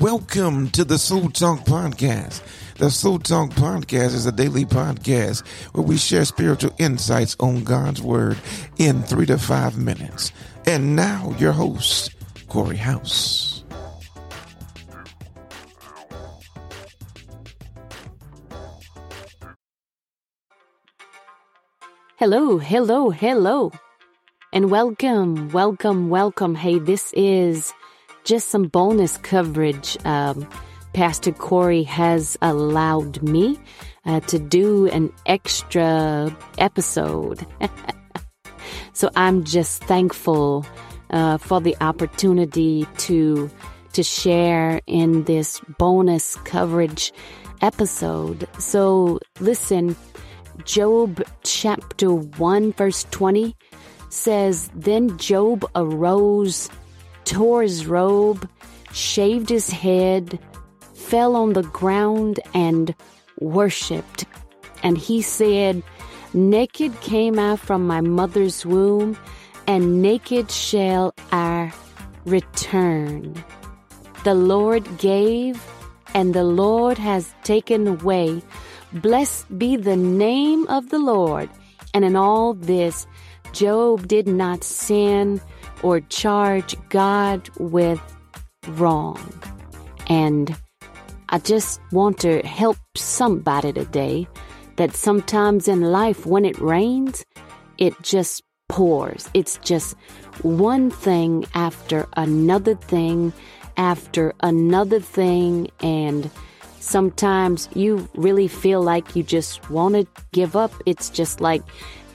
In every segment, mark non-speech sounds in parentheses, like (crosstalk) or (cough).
Welcome to the Soul Talk Podcast. The Soul Talk Podcast is a daily podcast where we share spiritual insights on God's Word in three to five minutes. And now, your host, Corey House. Hello, hello, hello. And welcome, welcome, welcome. Hey, this is just some bonus coverage. Um, Pastor Corey has allowed me uh, to do an extra episode. (laughs) so I'm just thankful uh, for the opportunity to to share in this bonus coverage episode. So listen, Job chapter 1 verse 20 says, Then Job arose tore his robe, shaved his head, fell on the ground, and worshipped. And he said, Naked came I from my mother's womb, and naked shall I return. The Lord gave, and the Lord has taken away. Blessed be the name of the Lord. And in all this, Job did not sin or charge God with wrong. And I just want to help somebody today that sometimes in life when it rains, it just pours. It's just one thing after another thing after another thing. And sometimes you really feel like you just want to give up. It's just like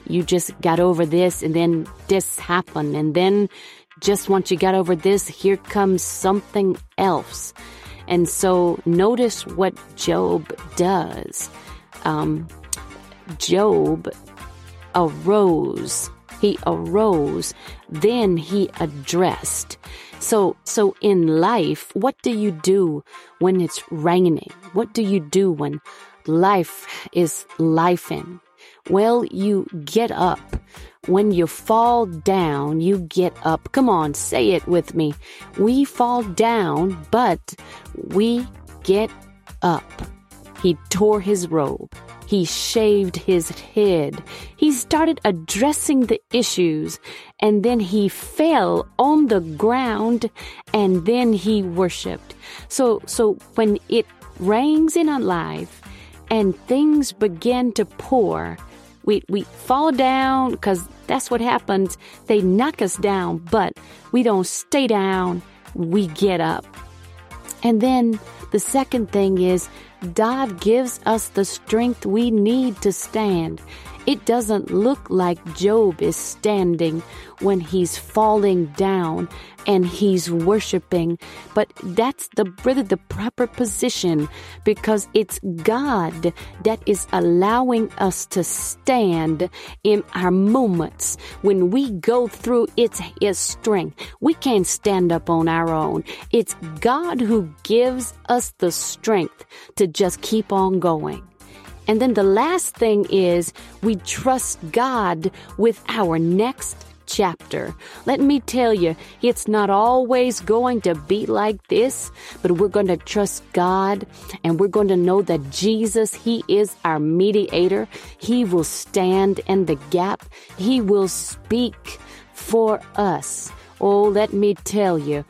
you just got over this and then this happened. And then just once you got over this, here comes something else. And so notice what Job does. Um, Job arose. He arose. Then he addressed. So, so in life, what do you do when it's raining? What do you do when life is lifing? Well, you get up. When you fall down, you get up. Come on, say it with me. We fall down, but we get up. He tore his robe. He shaved his head. He started addressing the issues and then he fell on the ground and then he worshiped. So, so when it rains in our life and things begin to pour, we, we fall down because that's what happens. They knock us down, but we don't stay down. We get up. And then the second thing is God gives us the strength we need to stand. It doesn't look like Job is standing when he's falling down and he's worshiping, but that's the really the proper position because it's God that is allowing us to stand in our moments when we go through its his strength. We can't stand up on our own. It's God who gives us the strength to just keep on going. And then the last thing is we trust God with our next chapter. Let me tell you, it's not always going to be like this, but we're going to trust God and we're going to know that Jesus, He is our mediator. He will stand in the gap. He will speak for us. Oh, let me tell you,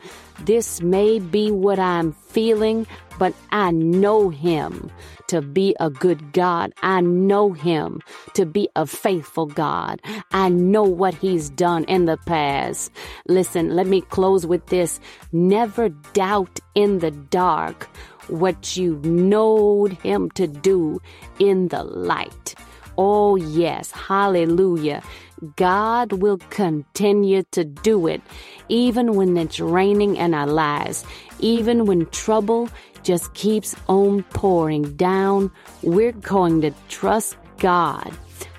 this may be what I'm feeling, but I know him to be a good God. I know him to be a faithful God. I know what he's done in the past. Listen, let me close with this. Never doubt in the dark what you know him to do in the light. Oh, yes. Hallelujah. God will continue to do it even when it's raining in our lives, even when trouble just keeps on pouring down. We're going to trust God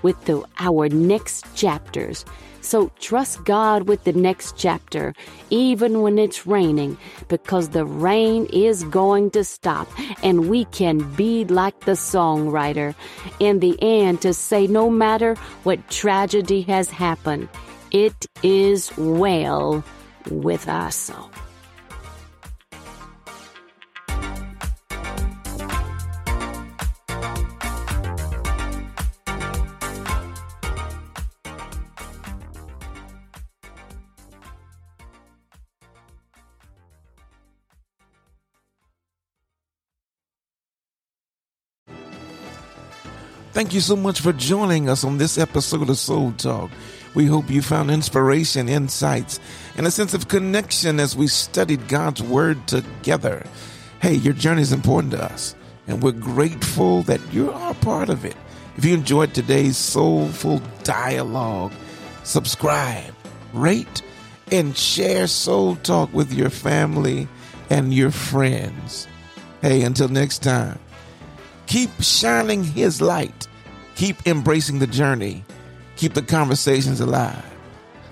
with the, our next chapters. So trust God with the next chapter, even when it's raining, because the rain is going to stop and we can be like the songwriter in the end to say, no matter what tragedy has happened, it is well with our Thank you so much for joining us on this episode of Soul Talk. We hope you found inspiration, insights, and a sense of connection as we studied God's Word together. Hey, your journey is important to us, and we're grateful that you are part of it. If you enjoyed today's soulful dialogue, subscribe, rate, and share Soul Talk with your family and your friends. Hey, until next time, keep shining His light, keep embracing the journey, keep the conversations alive.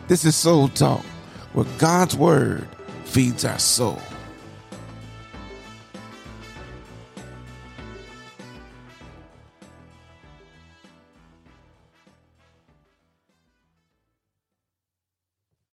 This is Soul Talk, where God's Word feeds our soul.